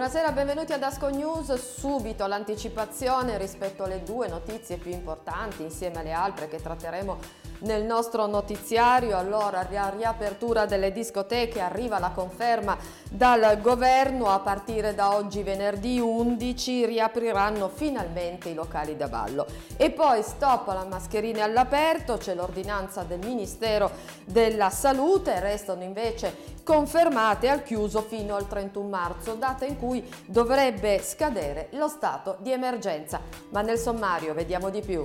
Buonasera, benvenuti ad Asco News. Subito l'anticipazione rispetto alle due notizie più importanti insieme alle altre che tratteremo nel nostro notiziario. Allora, riapertura delle discoteche, arriva la conferma dal governo, a partire da oggi venerdì 11 riapriranno finalmente i locali da ballo. E poi stop alla mascherine all'aperto, c'è l'ordinanza del Ministero della Salute, restano invece confermate al chiuso fino al 31 marzo, data in cui dovrebbe scadere lo stato di emergenza. Ma nel sommario vediamo di più.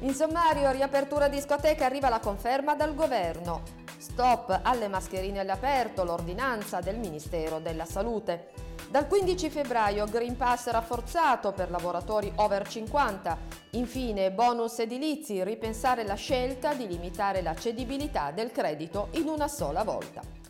In sommario, riapertura discoteca, arriva la conferma dal governo. Stop alle mascherine all'aperto, l'ordinanza del Ministero della Salute. Dal 15 febbraio Green Pass rafforzato per lavoratori over 50. Infine bonus edilizi, ripensare la scelta di limitare la cedibilità del credito in una sola volta.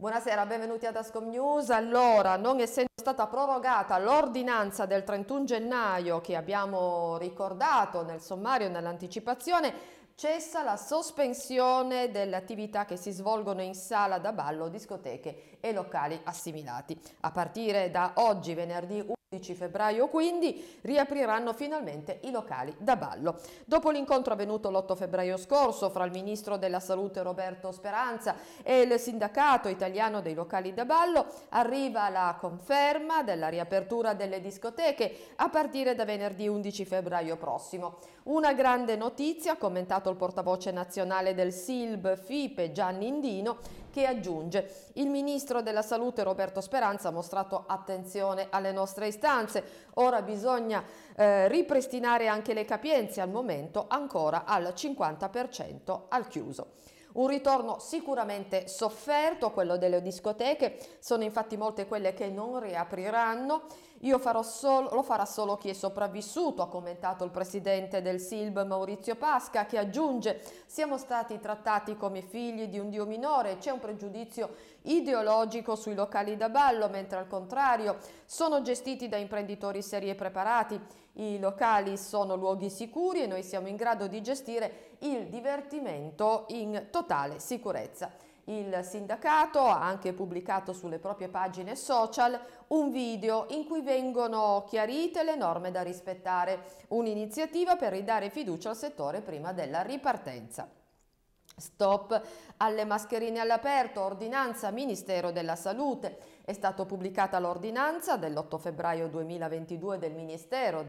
Buonasera, benvenuti ad Ascom News. Allora, non essendo stata prorogata l'ordinanza del 31 gennaio che abbiamo ricordato nel sommario e nell'anticipazione, cessa la sospensione delle attività che si svolgono in sala da ballo, discoteche e locali assimilati. A partire da oggi, venerdì 11 febbraio quindi riapriranno finalmente i locali da ballo. Dopo l'incontro avvenuto l'8 febbraio scorso fra il ministro della salute Roberto Speranza e il sindacato italiano dei locali da ballo arriva la conferma della riapertura delle discoteche a partire da venerdì 11 febbraio prossimo. Una grande notizia, commentato il portavoce nazionale del SILB FIPE Gianni Indino, che aggiunge il ministro della salute Roberto Speranza ha mostrato attenzione alle nostre istanze, ora bisogna eh, ripristinare anche le capienze al momento ancora al 50% al chiuso. Un ritorno sicuramente sofferto, quello delle discoteche, sono infatti molte quelle che non riapriranno. Io farò solo, lo farà solo chi è sopravvissuto, ha commentato il presidente del SILB Maurizio Pasca, che aggiunge siamo stati trattati come figli di un dio minore, c'è un pregiudizio ideologico sui locali da ballo, mentre al contrario sono gestiti da imprenditori seri e preparati. I locali sono luoghi sicuri e noi siamo in grado di gestire il divertimento in totale sicurezza. Il sindacato ha anche pubblicato sulle proprie pagine social un video in cui vengono chiarite le norme da rispettare, un'iniziativa per ridare fiducia al settore prima della ripartenza. Stop alle mascherine all'aperto, ordinanza Ministero della Salute. È stata pubblicata l'ordinanza dell'8 febbraio 2022 del Ministero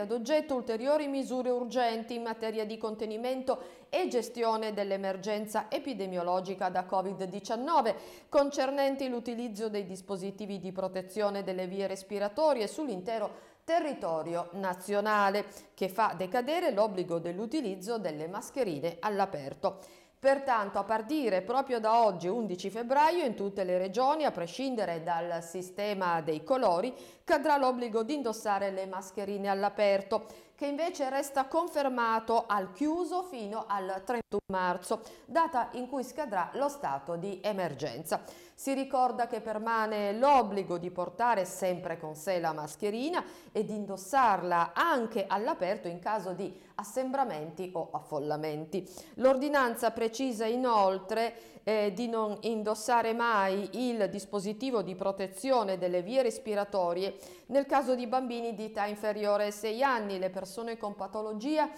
ad oggetto ulteriori misure urgenti in materia di contenimento e gestione dell'emergenza epidemiologica da Covid-19 concernenti l'utilizzo dei dispositivi di protezione delle vie respiratorie sull'intero territorio nazionale che fa decadere l'obbligo dell'utilizzo delle mascherine all'aperto. Pertanto a partire proprio da oggi 11 febbraio in tutte le regioni, a prescindere dal sistema dei colori, cadrà l'obbligo di indossare le mascherine all'aperto che invece resta confermato al chiuso fino al 31 marzo, data in cui scadrà lo stato di emergenza. Si ricorda che permane l'obbligo di portare sempre con sé la mascherina e di indossarla anche all'aperto in caso di assembramenti o affollamenti. L'ordinanza precisa inoltre eh, di non indossare mai il dispositivo di protezione delle vie respiratorie nel caso di bambini di età inferiore ai 6 anni, le persone con patologia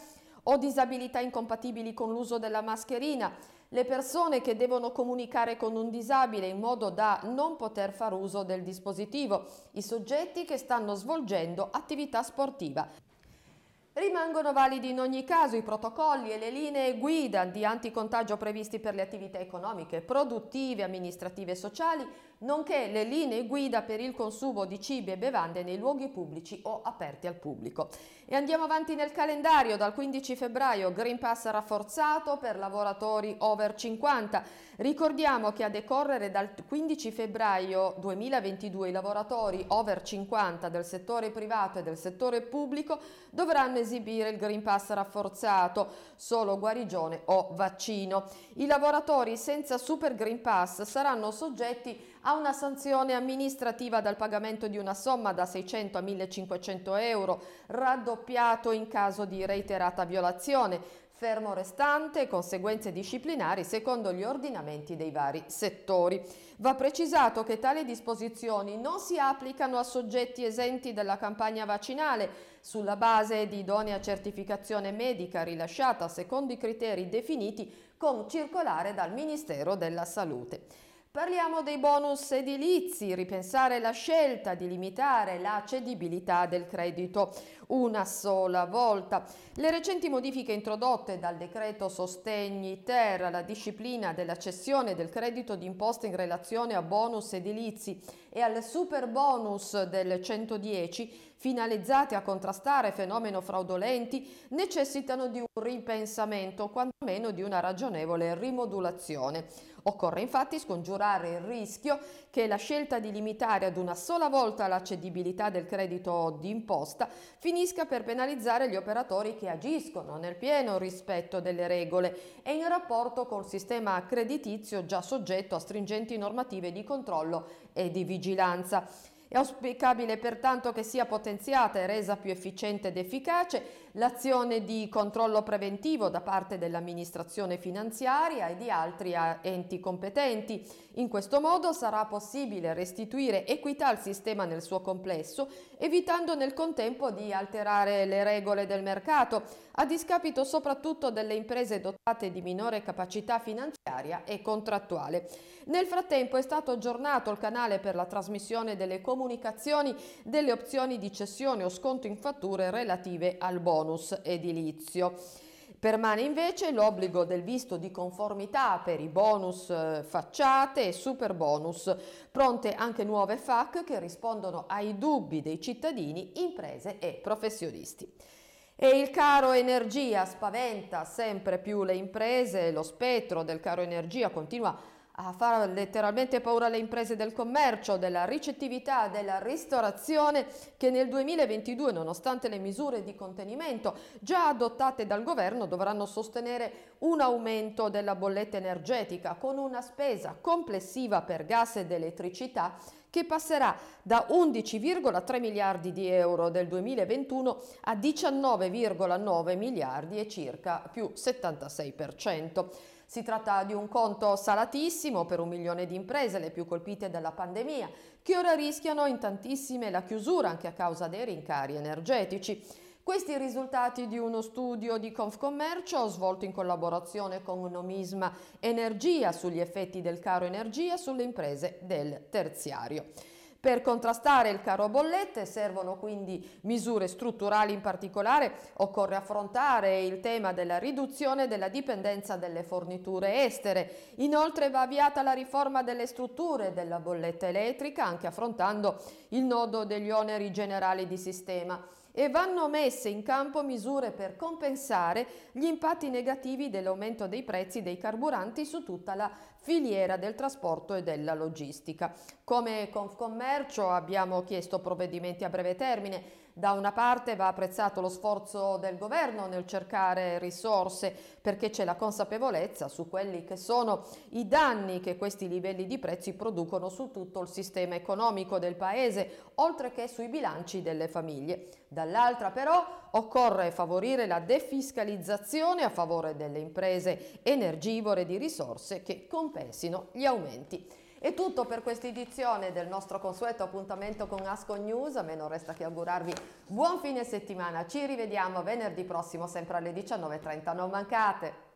o disabilità incompatibili con l'uso della mascherina, le persone che devono comunicare con un disabile in modo da non poter far uso del dispositivo, i soggetti che stanno svolgendo attività sportiva. Rimangono validi in ogni caso i protocolli e le linee guida di anticontagio previsti per le attività economiche, produttive, amministrative e sociali, nonché le linee guida per il consumo di cibi e bevande nei luoghi pubblici o aperti al pubblico. E andiamo avanti nel calendario, dal 15 febbraio Green Pass rafforzato per lavoratori over 50. Ricordiamo che a decorrere dal 15 febbraio 2022 i lavoratori over 50 del settore privato e del settore pubblico dovranno esibire il Green Pass rafforzato, solo guarigione o vaccino. I lavoratori senza Super Green Pass saranno soggetti a una sanzione amministrativa dal pagamento di una somma da 600 a 1500 euro, raddoppiato in caso di reiterata violazione, fermo restante conseguenze disciplinari secondo gli ordinamenti dei vari settori. Va precisato che tali disposizioni non si applicano a soggetti esenti dalla campagna vaccinale sulla base di idonea certificazione medica rilasciata secondo i criteri definiti con circolare dal Ministero della Salute. Parliamo dei bonus edilizi, ripensare la scelta di limitare la cedibilità del credito una sola volta. Le recenti modifiche introdotte dal decreto Sostegni Ter alla disciplina della cessione del credito d'imposta in relazione a bonus edilizi e al super bonus del 110 finalizzate a contrastare fenomeni fraudolenti necessitano di un ripensamento, quantomeno di una ragionevole rimodulazione. Occorre infatti scongiurare il rischio che la scelta di limitare ad una sola volta la cedibilità del credito d'imposta finisca per penalizzare gli operatori che agiscono nel pieno rispetto delle regole e in rapporto col sistema creditizio già soggetto a stringenti normative di controllo e di vigilanza. È auspicabile pertanto che sia potenziata e resa più efficiente ed efficace l'azione di controllo preventivo da parte dell'amministrazione finanziaria e di altri enti competenti. In questo modo sarà possibile restituire equità al sistema nel suo complesso, evitando nel contempo di alterare le regole del mercato, a discapito soprattutto delle imprese dotate di minore capacità finanziaria e contrattuale. Nel frattempo è stato aggiornato il canale per la trasmissione delle comunicazioni delle opzioni di cessione o sconto in fatture relative al bonus edilizio. Permane invece l'obbligo del visto di conformità per i bonus eh, facciate e super bonus, pronte anche nuove FAC che rispondono ai dubbi dei cittadini, imprese e professionisti. E il caro energia spaventa sempre più le imprese, lo spettro del caro energia continua a fare letteralmente paura alle imprese del commercio, della ricettività, della ristorazione che nel 2022, nonostante le misure di contenimento già adottate dal governo, dovranno sostenere un aumento della bolletta energetica con una spesa complessiva per gas ed elettricità che passerà da 11,3 miliardi di euro del 2021 a 19,9 miliardi e circa più 76%. Si tratta di un conto salatissimo per un milione di imprese, le più colpite dalla pandemia, che ora rischiano in tantissime la chiusura anche a causa dei rincari energetici. Questi i risultati di uno studio di Confcommercio svolto in collaborazione con Nomisma Energia sugli effetti del caro energia sulle imprese del terziario. Per contrastare il caro bollette servono quindi misure strutturali in particolare, occorre affrontare il tema della riduzione della dipendenza delle forniture estere. Inoltre va avviata la riforma delle strutture della bolletta elettrica anche affrontando il nodo degli oneri generali di sistema e vanno messe in campo misure per compensare gli impatti negativi dell'aumento dei prezzi dei carburanti su tutta la filiera del trasporto e della logistica. Come Confcommercio abbiamo chiesto provvedimenti a breve termine. Da una parte va apprezzato lo sforzo del governo nel cercare risorse perché c'è la consapevolezza su quelli che sono i danni che questi livelli di prezzi producono su tutto il sistema economico del paese, oltre che sui bilanci delle famiglie. Dall'altra però occorre favorire la defiscalizzazione a favore delle imprese energivore di risorse che compensino gli aumenti. È tutto per questa edizione del nostro consueto appuntamento con Asco News. A me non resta che augurarvi buon fine settimana. Ci rivediamo venerdì prossimo sempre alle 19.30. Non mancate!